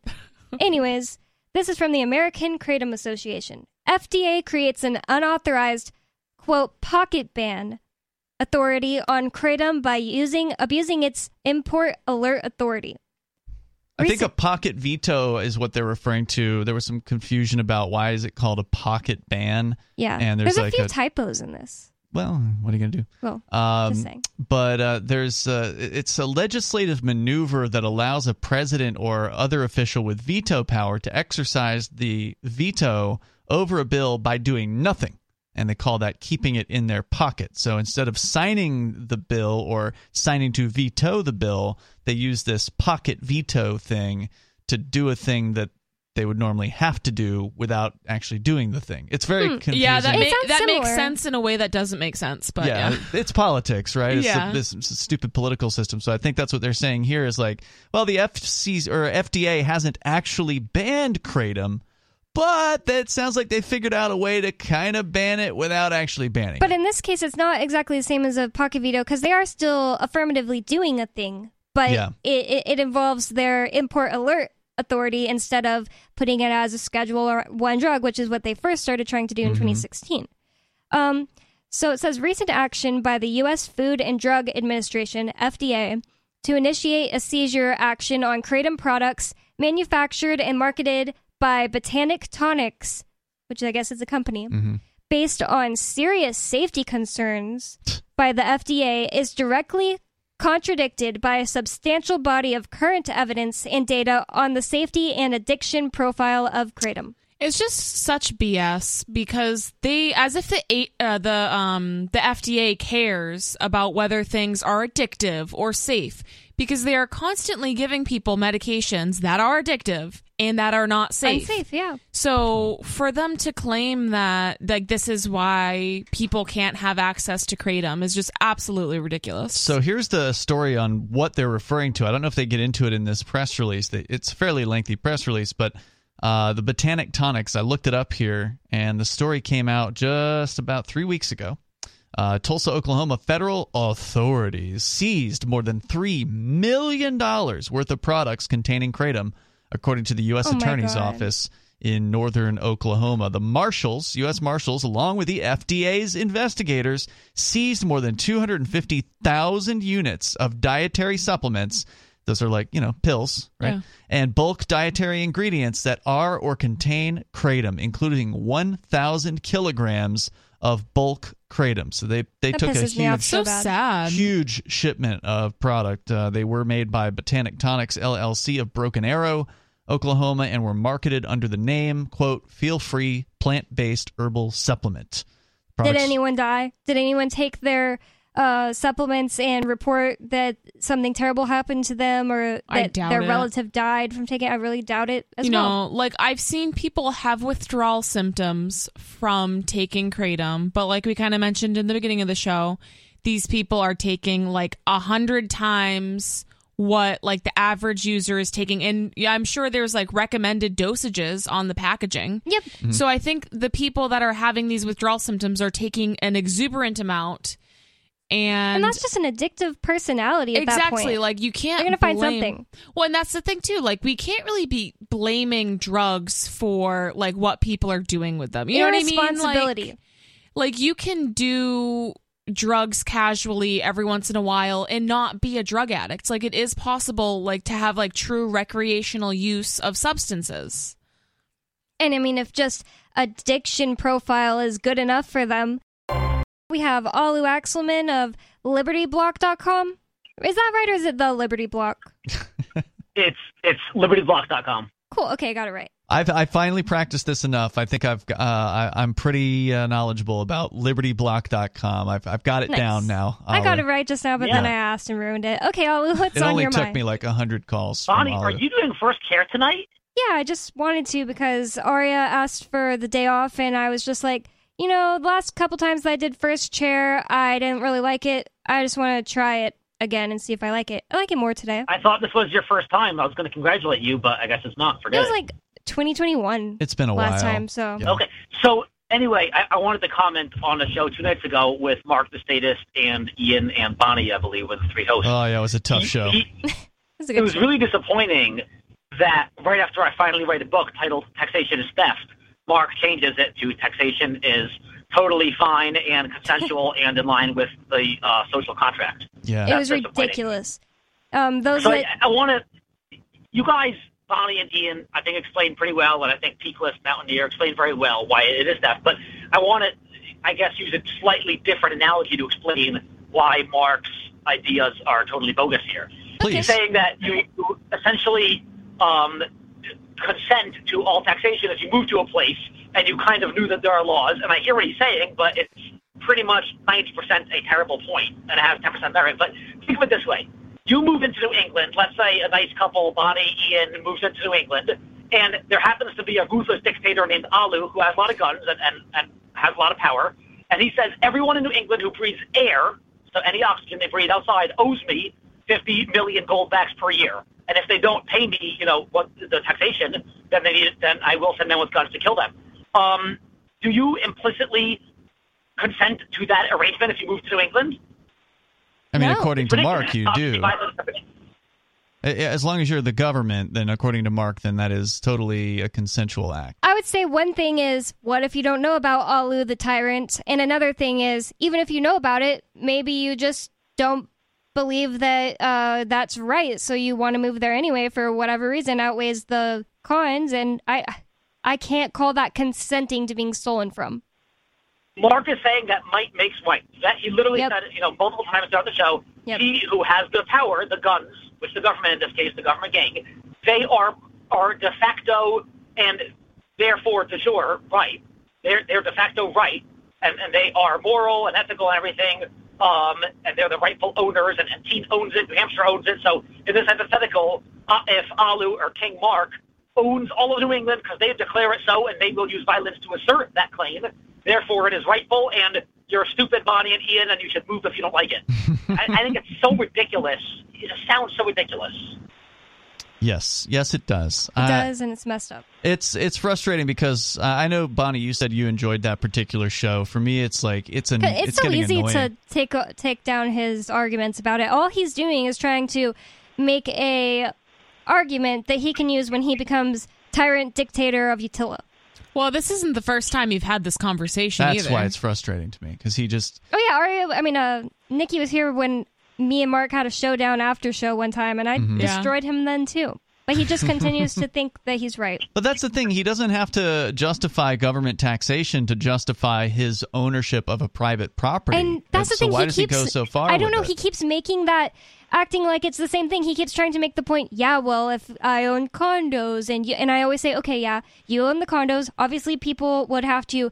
Anyways, this is from the American Kratom Association. FDA creates an unauthorized, quote, pocket ban authority on kratom by using abusing its import alert authority. I think a pocket veto is what they're referring to. There was some confusion about why is it called a pocket ban. Yeah, and there's, a like few a, typos in this. Well, what are you gonna do? Well, um, just saying. But uh, there's uh, it's a legislative maneuver that allows a president or other official with veto power to exercise the veto over a bill by doing nothing and they call that keeping it in their pocket. So instead of signing the bill or signing to veto the bill, they use this pocket veto thing to do a thing that they would normally have to do without actually doing the thing. It's very Hmm. confusing. Yeah, that, ma- sounds that makes sense in a way that doesn't make sense. But yeah, yeah, it's politics, right? It's Yeah. the- this stupid political system. So I think that's what they're saying here is like, well, the FCC or FDA hasn't actually banned kratom, but that sounds like they figured out a way to kind of ban it without actually banning. It. But it. in this case, it's not exactly the same as a pocket veto because they are still affirmatively doing a thing, but Yeah. it, it, it involves their import alert authority instead of putting it as a Schedule or one drug, which is what they first started trying to do in Mm-hmm. 2016. Um, so it says recent action by the U.S. Food and Drug Administration (FDA) to initiate a seizure action on kratom products manufactured and marketed by Botanic Tonics, which I guess is a company Mm-hmm. based on serious safety concerns by the FDA is directly contradicted by a substantial body of current evidence and data on the safety and addiction profile of kratom. It's just such BS because they, as if the uh, the um the FDA cares about whether things are addictive or safe, because they are constantly giving people medications that are addictive and that are not safe. Unsafe, yeah. So for them to claim that like this is why people can't have access to kratom is just absolutely ridiculous. So here's the story on what they're referring to. I don't know if they get into it in this press release. It's a fairly lengthy press release, but uh, the Botanic Tonics, I looked it up here, and the story came out just about three weeks ago. Uh, Tulsa, Oklahoma federal authorities seized more than $3 million worth of products containing kratom, according to the U.S. Oh Attorney's God. Office in northern Oklahoma. The marshals, U.S. Marshals, along with the FDA's investigators, seized more than 250,000 units of dietary supplements. Those are like, you know, pills, right? Yeah. And bulk dietary ingredients that are or contain kratom, including 1,000 kilograms of bulk kratom. So they, they That took a pisses off huge so so sad. huge shipment of product. Uh, they were made by Botanic Tonics LLC of Broken Arrow, Oklahoma, and were marketed under the name "quote Feel Free Plant Based Herbal Supplement." Did anyone die? Did anyone take their uh, supplements and report that something terrible happened to them or that their it. relative died from taking it? I really doubt it as you well. know, like I've seen people have withdrawal symptoms from taking kratom, but like we kind of mentioned in the beginning of the show, these people are taking like a hundred times what like the average user is taking and yeah, I'm sure there's like recommended dosages on the packaging. Yep. So I think the people that are having these withdrawal symptoms are taking an exuberant amount and, And that's just an addictive personality exactly. like you can't They're gonna find something. well and that's the thing too. Like we can't really be blaming drugs for like what people are doing with them. You know what i mean? Irresponsibility. like, like you can do drugs casually every once in a while and not be a drug addict. Like it is possible like to have like true recreational use of substances. And I mean, if just addiction profile is good enough for them, we have Alu Axelman of LibertyBlock.com. Is that right, or is it the Liberty Block? It's it's libertyblock.com. Cool. Okay, I got it right. I've I finally practiced this enough. I think I've uh, I, I'm pretty uh, knowledgeable about LibertyBlock.com. I've I've got it Nice. down now. I got it right just now, but Yeah. then I asked and ruined it. Okay, Alu, what's on your mind? It on only your took me like a hundred calls. Bonnie, all are you doing first care tonight? Yeah, I just wanted to because Arya asked for the day off, and I was just like, you know, the last couple times I did first chair, I didn't really like it. I just want to try it again and see if I like it. I like it more today. I thought this was your first time. I was going to congratulate you, but I guess it's not. For it Forget was like 2021 It's been a last while. time, so Yeah. Okay. So anyway, I, I wanted to comment on a show two nights ago with Mark the Statist and Ian and Bonnie, I believe, were the three hosts. Oh yeah, it was a tough He- show. he- it's a it was show. really disappointing that right after I finally write a book titled Taxation is Theft, Mark changes it to Taxation is totally fine and consensual and in line with the uh, social contract. Yeah. it was ridiculous. Um, those So that I, I want to, you guys, Bonnie and Ian, I think explained pretty well, and I think Peakless Mountaineer explained very well why it is that. But I want to, I guess, use a slightly different analogy to explain why Mark's ideas are totally bogus here. Please. He's saying that you you essentially um, consent to all taxation if you move to a place and you kind of knew that there are laws. And I hear what he's saying, but it's pretty much 90% a terrible point and it has 10% merit. But think of it this way. You move into New England, let's say a nice couple, Bonnie, Ian, moves into New England, and there happens to be a ruthless dictator named Alu who has a lot of guns and, and, and has a lot of power. And he says, everyone in New England who breathes air, so any oxygen they breathe outside, owes me 50 million gold backs per year. And if they don't pay me, you know, what the taxation, then they need, then I will send them with guns to kill them. Um, do you implicitly consent to that arrangement if you move to New England? I mean, No. according to Mark, you do. As long as you're the government, then according to Mark, then that is totally a consensual act. I would say one thing is, what if you don't know about Alu the tyrant? And another thing is, even if you know about it, maybe you just don't believe that uh, that's right, so you want to move there anyway for whatever reason outweighs the cons. And I, I can't call that consenting to being stolen from. Mark is saying that might makes right. That he literally Yep. said, it, you know, multiple times throughout the show. Yep. He who has the power, the guns, which the government in this case, the government gang, they are are de facto and therefore de jure right. They're they're de facto right, and, and they are moral and ethical and everything. Um, and they're the rightful owners, and, Teen owns it, New Hampshire owns it. So in this hypothetical, uh, if Alu or King Mark owns all of New England because they declare it so, and they will use violence to assert that claim. Therefore, it is rightful, and you're a stupid, Bonnie and Ian, and you should move if you don't like it. I, I think it's so ridiculous. It just sounds so ridiculous. Yes, yes, it does. It Uh, does, and it's messed up. It's it's frustrating because uh, I know Bonnie, you said you enjoyed that particular show. For me, it's like it's an It's, it's, so getting easy annoying. to take take down his arguments about it. All he's doing is trying to make a argument that he can use when he becomes tyrant dictator of Utila. Well, this isn't the first time you've had this conversation That's either. why it's frustrating to me because he just Oh yeah, Aria. I mean, uh, Nikki was here when me and Mark had a showdown after show one time, and I Mm-hmm. Yeah. destroyed him then too. But he just continues to think that he's right. But that's the thing. He doesn't have to justify government taxation to justify his ownership of a private property. And that's the so thing. Why he does keeps, he go so far? I don't with know. it? He keeps making that, acting like it's the same thing. He keeps trying to make the point. Yeah, well, if I own condos, and you, and I always say, okay, yeah, you own the condos. Obviously, people would have to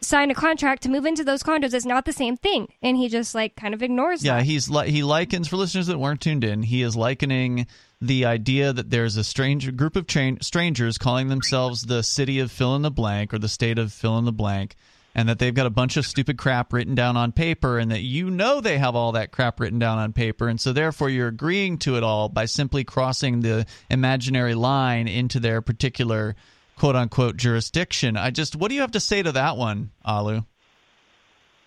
sign a contract to move into those condos. is not the same thing, and he just like kind of ignores. Yeah, that. he's li- he likens for listeners that weren't tuned in. He is likening the idea that there's a strange group of tra- strangers calling themselves the city of fill in the blank or the state of fill in the blank, and that they've got a bunch of stupid crap written down on paper, and that you know they have all that crap written down on paper, and so therefore you're agreeing to it all by simply crossing the imaginary line into their particular quote unquote jurisdiction. I just, what do you have to say to that one, Alu?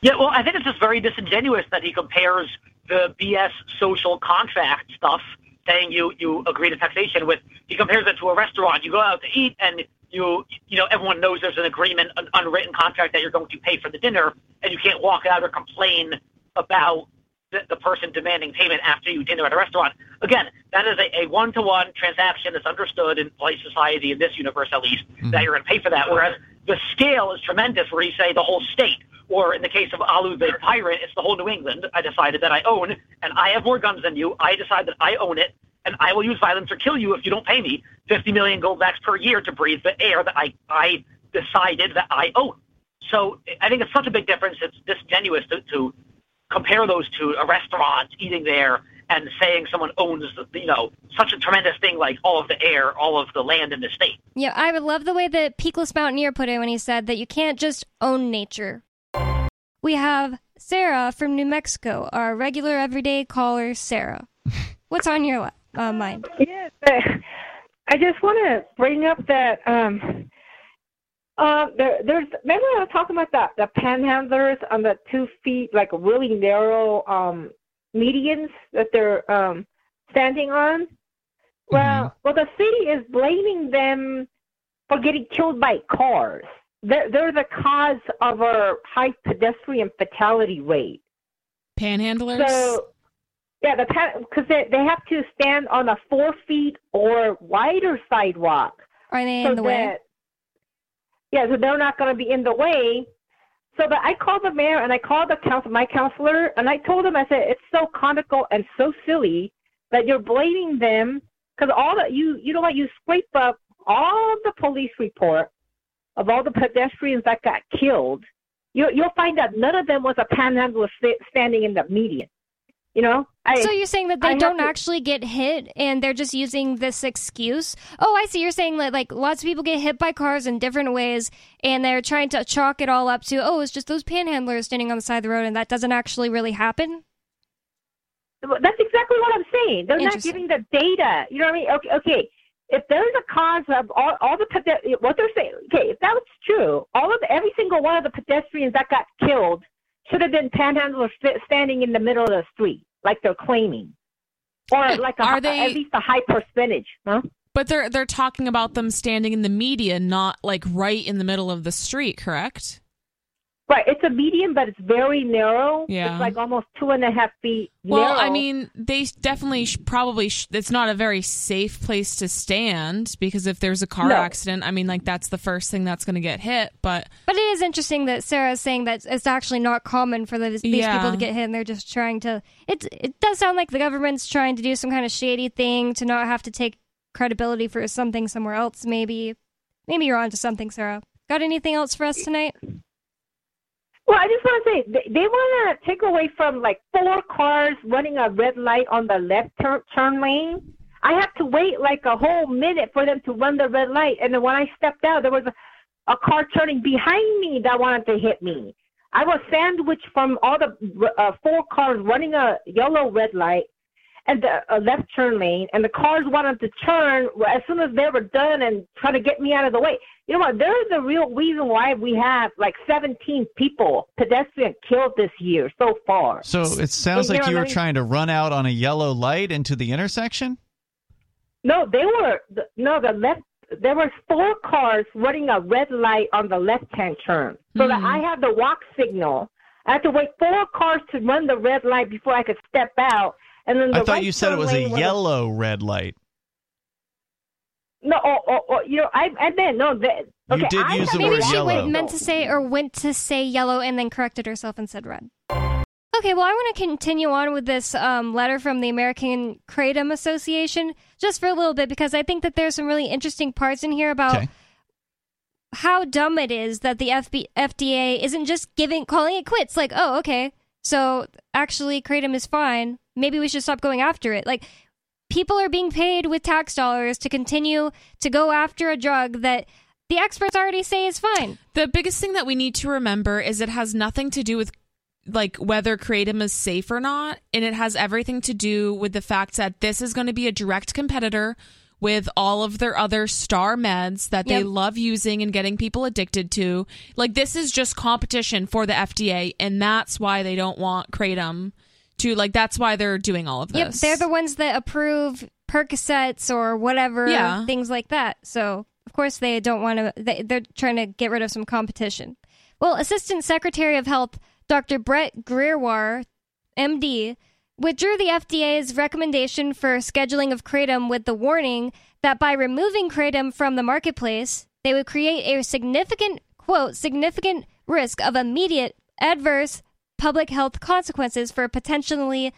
Yeah, well, I think it's just very disingenuous that he compares the BS social contract stuff, saying you you agree to taxation, with he compares it to a restaurant. You go out to eat, and you you know everyone knows there's an agreement, an unwritten contract that you're going to pay for the dinner, and you can't walk out or complain about the, the person demanding payment after you dinner at a restaurant. Again, that is a, a one-to-one transaction that's understood in polite society, in this universe at least, that mm-hmm. you're going to pay for that. Whereas the scale is tremendous, where you say the whole state, or in the case of Alu the tyrant, it's the whole New England. I decided that I own, and I have more guns than you. I decide that I own it, and I will use violence or kill you if you don't pay me 50 million gold backs per year to breathe the air that I I decided that I own. So I think it's such a big difference. It's disingenuous to, to compare those to a restaurant eating there and saying someone owns you know such a tremendous thing like all of the air, all of the land in the state. Yeah, I would love the way that Peakless Mountaineer put it when he said that you can't just own nature. We have Sarah from New Mexico, our regular everyday caller, Sarah. What's on your uh, mind? Yes, I- I just want to bring up that um, uh, there, there's. Remember, I was talking about the the panhandlers on the two feet, like really narrow um, medians that they're um, standing on. Well, well, the city is blaming them for getting killed by cars. They're, they're the cause of our high pedestrian fatality rate. Panhandlers. So, yeah, the because they they have to stand on a four feet or wider sidewalk. Are they so in the way? Yeah, so they're not going to be in the way. So, but I called the mayor and I called the council, my counselor, and I told him, I said, it's so comical and so silly that you're blaming them because all that you, you know what, you scrape up all the police report of all the pedestrians that got killed. You, you'll find that none of them was a panhandler sta- standing in the median. You know, I, so you're saying that they I don't to- actually get hit and they're just using this excuse? Oh, I see. You're saying that like lots of people get hit by cars in different ways and they're trying to chalk it all up to, oh, it's just those panhandlers standing on the side of the road and that doesn't actually really happen? That's exactly what I'm saying. They're not giving the data. You know what I mean? Okay, okay. If there's a cause of all, all the what they're saying, okay, if that was true, all of every single one of the pedestrians that got killed should have been panhandlers standing in the middle of the street, like they're claiming, or like a, Are they- at least a high percentage, huh? But they're they're talking about them standing in the media, not like right in the middle of the street, correct? Right. It's a medium, but it's very narrow. Yeah. It's like almost two and a half feet Well, narrow. I mean, they definitely sh- probably sh- it's not a very safe place to stand because if there's a car No. accident, I mean, like that's the first thing that's going to get hit. But But it is interesting that Sarah is saying that it's actually not common for these, these Yeah. people to get hit, and they're just trying to. It it does sound like the government's trying to do some kind of shady thing to not have to take credibility for something somewhere else. Maybe, maybe you're onto something, Sarah. Got anything else for us tonight? Well, I just want to say they, they want to take away from like four cars running a red light on the left turn, turn lane. I have to wait like a whole minute for them to run the red light, and then when I stepped out, there was a, a car turning behind me that wanted to hit me. I was sandwiched from all the uh, four cars running a yellow red light and the uh, left turn lane, and the cars wanted to turn as soon as they were done and try to get me out of the way. You know what? There's a real reason why we have like 17 people pedestrian killed this year so far. So it sounds You like know you were trying to run out on a yellow light into the intersection. No, they were no the left. There were four cars running a red light on the left-hand turn, so that Hmm. I had the walk signal. I had to wait four cars to run the red light before I could step out. And then the I thought right you said it was a lane was yellow red light. No, oh, oh, oh, you know, I, I meant no. That, You okay, did I use had the Maybe word she yellow. went, meant to say or went to say yellow and then corrected herself and said red. Okay, well, I want to continue on with this um, letter from the American Kratom Association just for a little bit because I think that there's some really interesting parts in here about Okay. how dumb it is that the FB- FDA isn't just giving calling it quits. Like, oh, okay, so actually kratom is fine. Maybe we should stop going after it. Like, people are being paid with tax dollars to continue to go after a drug that the experts already say is fine. the biggest thing that we need to remember is it has nothing to do with like whether kratom is safe or not and it has everything to do with the fact that this is going to be a direct competitor with all of their other star meds that they Yep. love using and getting people addicted to like this is just competition for the FDA and that's why they don't want kratom to like that's why they're doing all of this. Yep, they're the ones that approve Percocets or whatever, Yeah. things like that. So, of course, they don't want to, they, they're trying to get rid of some competition. Well, Assistant Secretary of Health Dr. Brett Giroir, MD, withdrew the FDA's recommendation for scheduling of kratom with the warning that by removing kratom from the marketplace, they would create a significant, quote, significant risk of immediate adverse public health consequences for potentially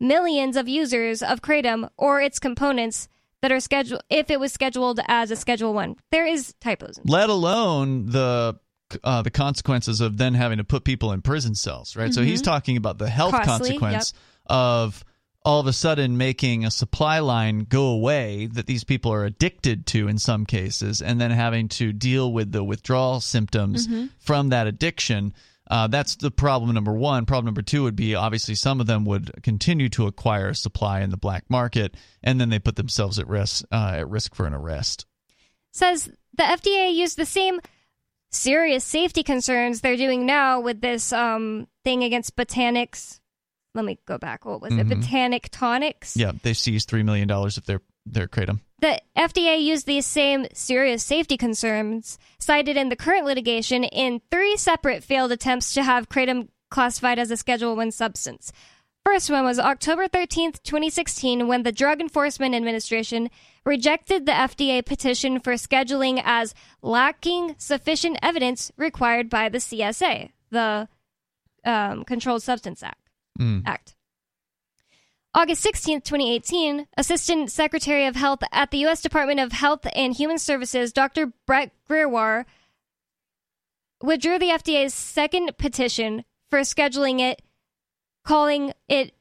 millions of users of kratom or its components that are scheduled if it was scheduled as a schedule 1 there is typos Let alone the uh, the consequences of then having to put people in prison cells, right? So he's Mhm. talking about the health Costly, consequence of all of a sudden making a supply line go away that these people are addicted to in some cases, and then having to deal with the withdrawal symptoms Mm-hmm. Mhm. from that addiction. Uh, that's the problem number one. Problem number two would be obviously some of them would continue to acquire supply in the black market, and then they put themselves at risk uh, at risk for an arrest. says the FDA used the same serious safety concerns they're doing now with this um, thing against botanics. Let me go back. What was it? Mhm. Botanic tonics. Yeah, they seized three million dollars of their their kratom. The FDA used these same serious safety concerns cited in the current litigation in three separate failed attempts to have kratom classified as a Schedule 1 substance. First one was October 13th, 2016, when the Drug Enforcement Administration rejected the FDA petition for scheduling as lacking sufficient evidence required by the CSA, the um, Controlled Substance Act. Mm. Act. August 16th, 2018, Assistant Secretary of Health at the U.S. Department of Health and Human Services, Dr. Brett Giroir, withdrew the FDA's second petition for scheduling it, calling it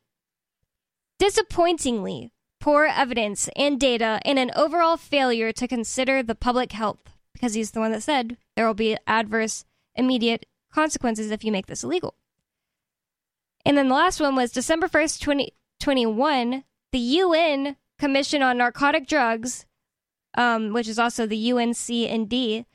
disappointingly poor evidence and data and an overall failure to consider the public health, because he's the one that said there will be adverse immediate consequences if you make this illegal. And then the last one was December 1st, 2021, the UN Commission on Narcotic Drugs, um, which is also the UNC&D,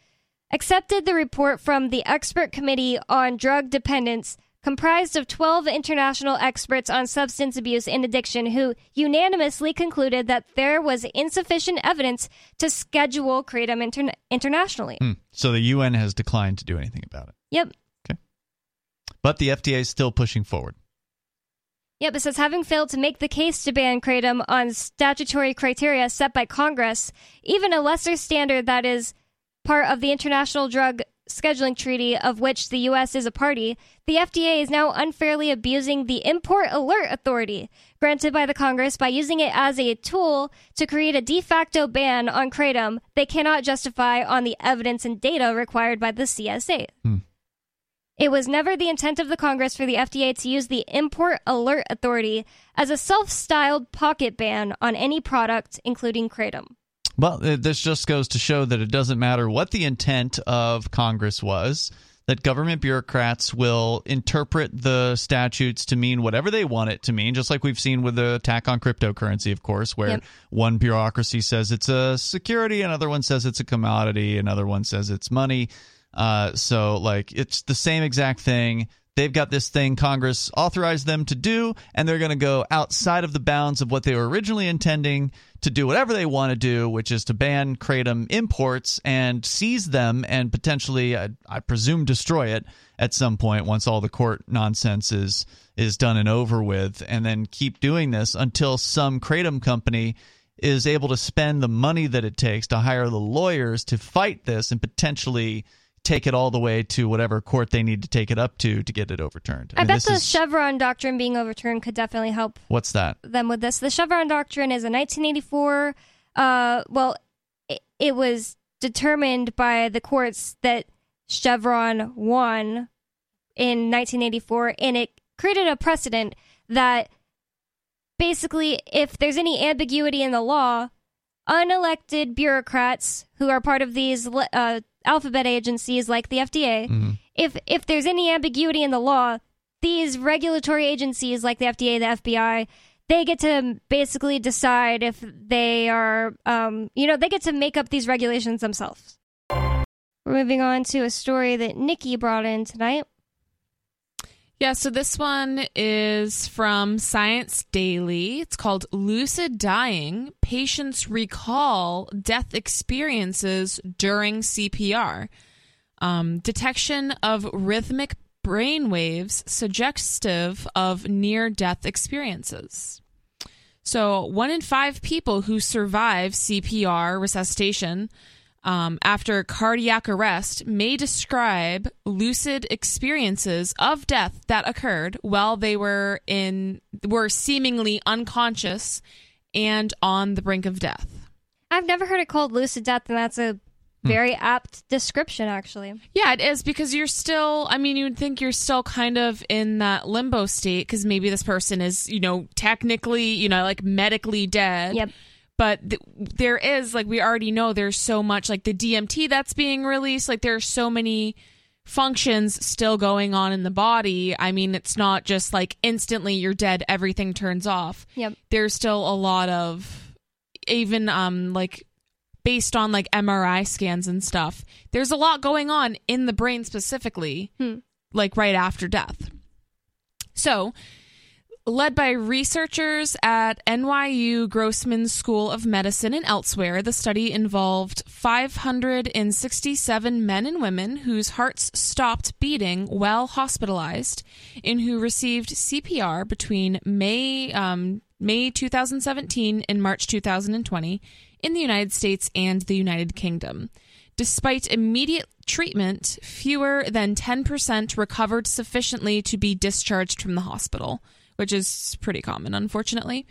accepted the report from the Expert Committee on Drug Dependence comprised of 12 international experts on substance abuse and addiction who unanimously concluded that there was insufficient evidence to schedule kratom interna- internationally. Hmm. So the UN has declined to do anything about it. Yep. Okay. But the FDA is still pushing forward. Yep, it says having failed to make the case to ban kratom on statutory criteria set by Congress, even a lesser standard that is part of the International Drug Scheduling Treaty, of which the U.S. is a party, the FDA is now unfairly abusing the Import Alert Authority granted by the Congress by using it as a tool to create a de facto ban on kratom they cannot justify on the evidence and data required by the CSA. Hmm. It was never the intent of the Congress for the FDA to use the Import Alert Authority as a self styled pocket ban on any product, including kratom. Well, this just goes to show that it doesn't matter what the intent of Congress was, that government bureaucrats will interpret the statutes to mean whatever they want it to mean, just like we've seen with the attack on cryptocurrency, of course, where Yep. one bureaucracy says it's a security, another one says it's a commodity, another one says it's money. Uh, so, like, it's the same exact thing. They've got this thing Congress authorized them to do, and they're going to go outside of the bounds of what they were originally intending to do whatever they want to do, which is to ban kratom imports and seize them and potentially, I, I presume, destroy it at some point once all the court nonsense is is done and over with, and then keep doing this until some kratom company is able to spend the money that it takes to hire the lawyers to fight this and potentially take it all the way to whatever court they need to take it up to to get it overturned. I, mean, bet this the is- Chevron doctrine being overturned could definitely help what's that? them with this. The Chevron doctrine is a 1984. Uh, well, it, it was determined by the courts that Chevron won in 1984, and it created a precedent that basically, if there's any ambiguity in the law, unelected bureaucrats who are part of these uh, alphabet agencies like the FDA, Mhm. if if there's any ambiguity in the law, these regulatory agencies like the FDA, the FBI, they get to basically decide if they are, um, you know, they get to make up these regulations themselves. We're moving on to a story that Nikki brought in tonight. Yeah, so this one is from Science Daily. It's called Lucid Dying Patients Recall Death Experiences During CPR. Um, detection of rhythmic brain waves suggestive of near death experiences. So, one in five people who survive CPR resuscitation um, after cardiac arrest may describe lucid experiences of death that occurred while they were in were seemingly unconscious and on the brink of death. I've never heard it called lucid death, and that's a very apt description, actually. Yeah, it is because you're still, I mean, you'd think you're still kind of in that limbo state because maybe this person is, you know, technically, you know, like medically dead. Yep. But th- there is, like, we already know there's so much, like, the DMT that's being released. Like, there's so many functions still going on in the body. I mean, it's not just like instantly you're dead, everything turns off. Yep. There's still a lot of, even, um, like, based on like MRI scans and stuff, there's a lot going on in the brain specifically, Hmm. like right after death. So, Led by researchers at NYU Grossman School of Medicine and elsewhere, the study involved 567 men and women whose hearts stopped beating while hospitalized and who received CPR between May um, May 2017 and March 2020 in the United States and the United Kingdom. Despite immediate treatment, fewer than 10% recovered sufficiently to be discharged from the hospital which is pretty common, unfortunately.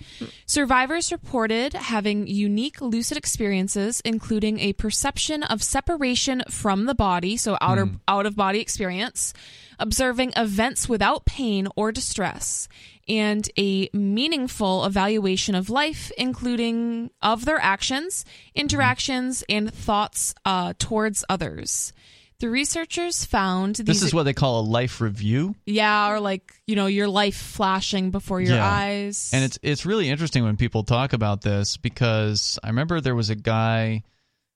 Survivors reported having unique lucid experiences, including a perception of separation from the body, so outer out of body experience, observing events without pain or distress, and a meaningful evaluation of life, including of their actions, interactions, and thoughts uh, towards others. The researchers found these This is what they call a life review. yeah, or like you know your life flashing before your Yeah. eyes. And it's it's really interesting when people talk about this because I remember there was a guy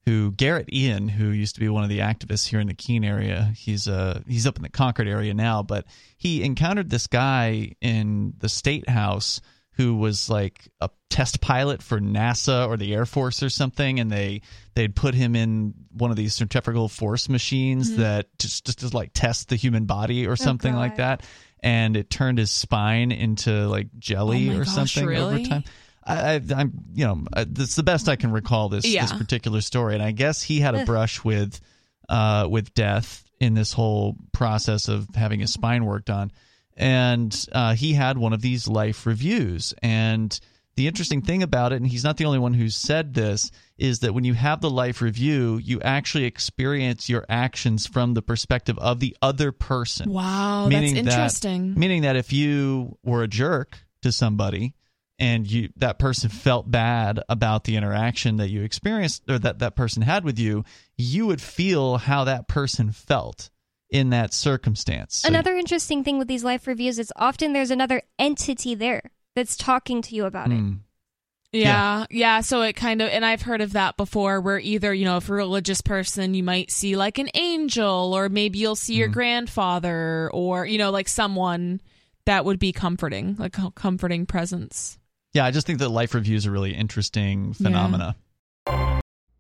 who Garret Ean, who used to be one of the activists here in the Keene area. He's uh he's up in the Concord area now, but he encountered this guy in the state house who was like a test pilot for NASA or the Air Force or something, and they they'd put him in one of these centrifugal force machines that just just to like test the human body or something like that, and it turned his spine into like jelly Oh or gosh, something over time. I, I, I'm, you know, that's the best I can recall this Yeah. this particular story, and I guess he had a brush with, uh, with death in this whole process of having his spine worked on, and uh, he had one of these life reviews. And the interesting thing about it, and he's not the only one who's said this, is that when you have the life review, you actually experience your actions from the perspective of the other person. wow, that's Meaning that- interesting. Meaning that if you were a jerk to somebody and you that person felt bad about the interaction that you experienced or that that person had with you, you would feel how that person felt in that circumstance. So- Another interesting thing with these life reviews is often there's another entity there that's talking to you about it. Hmm. Yeah, yeah. So it kind of, and I've heard of that before, where either you know, if a religious person, you might see like an angel, or maybe you'll see your Mm-hmm. grandfather, or you know, like someone that would be comforting, like a comforting presence. yeah, I just think that life reviews are really interesting phenomena.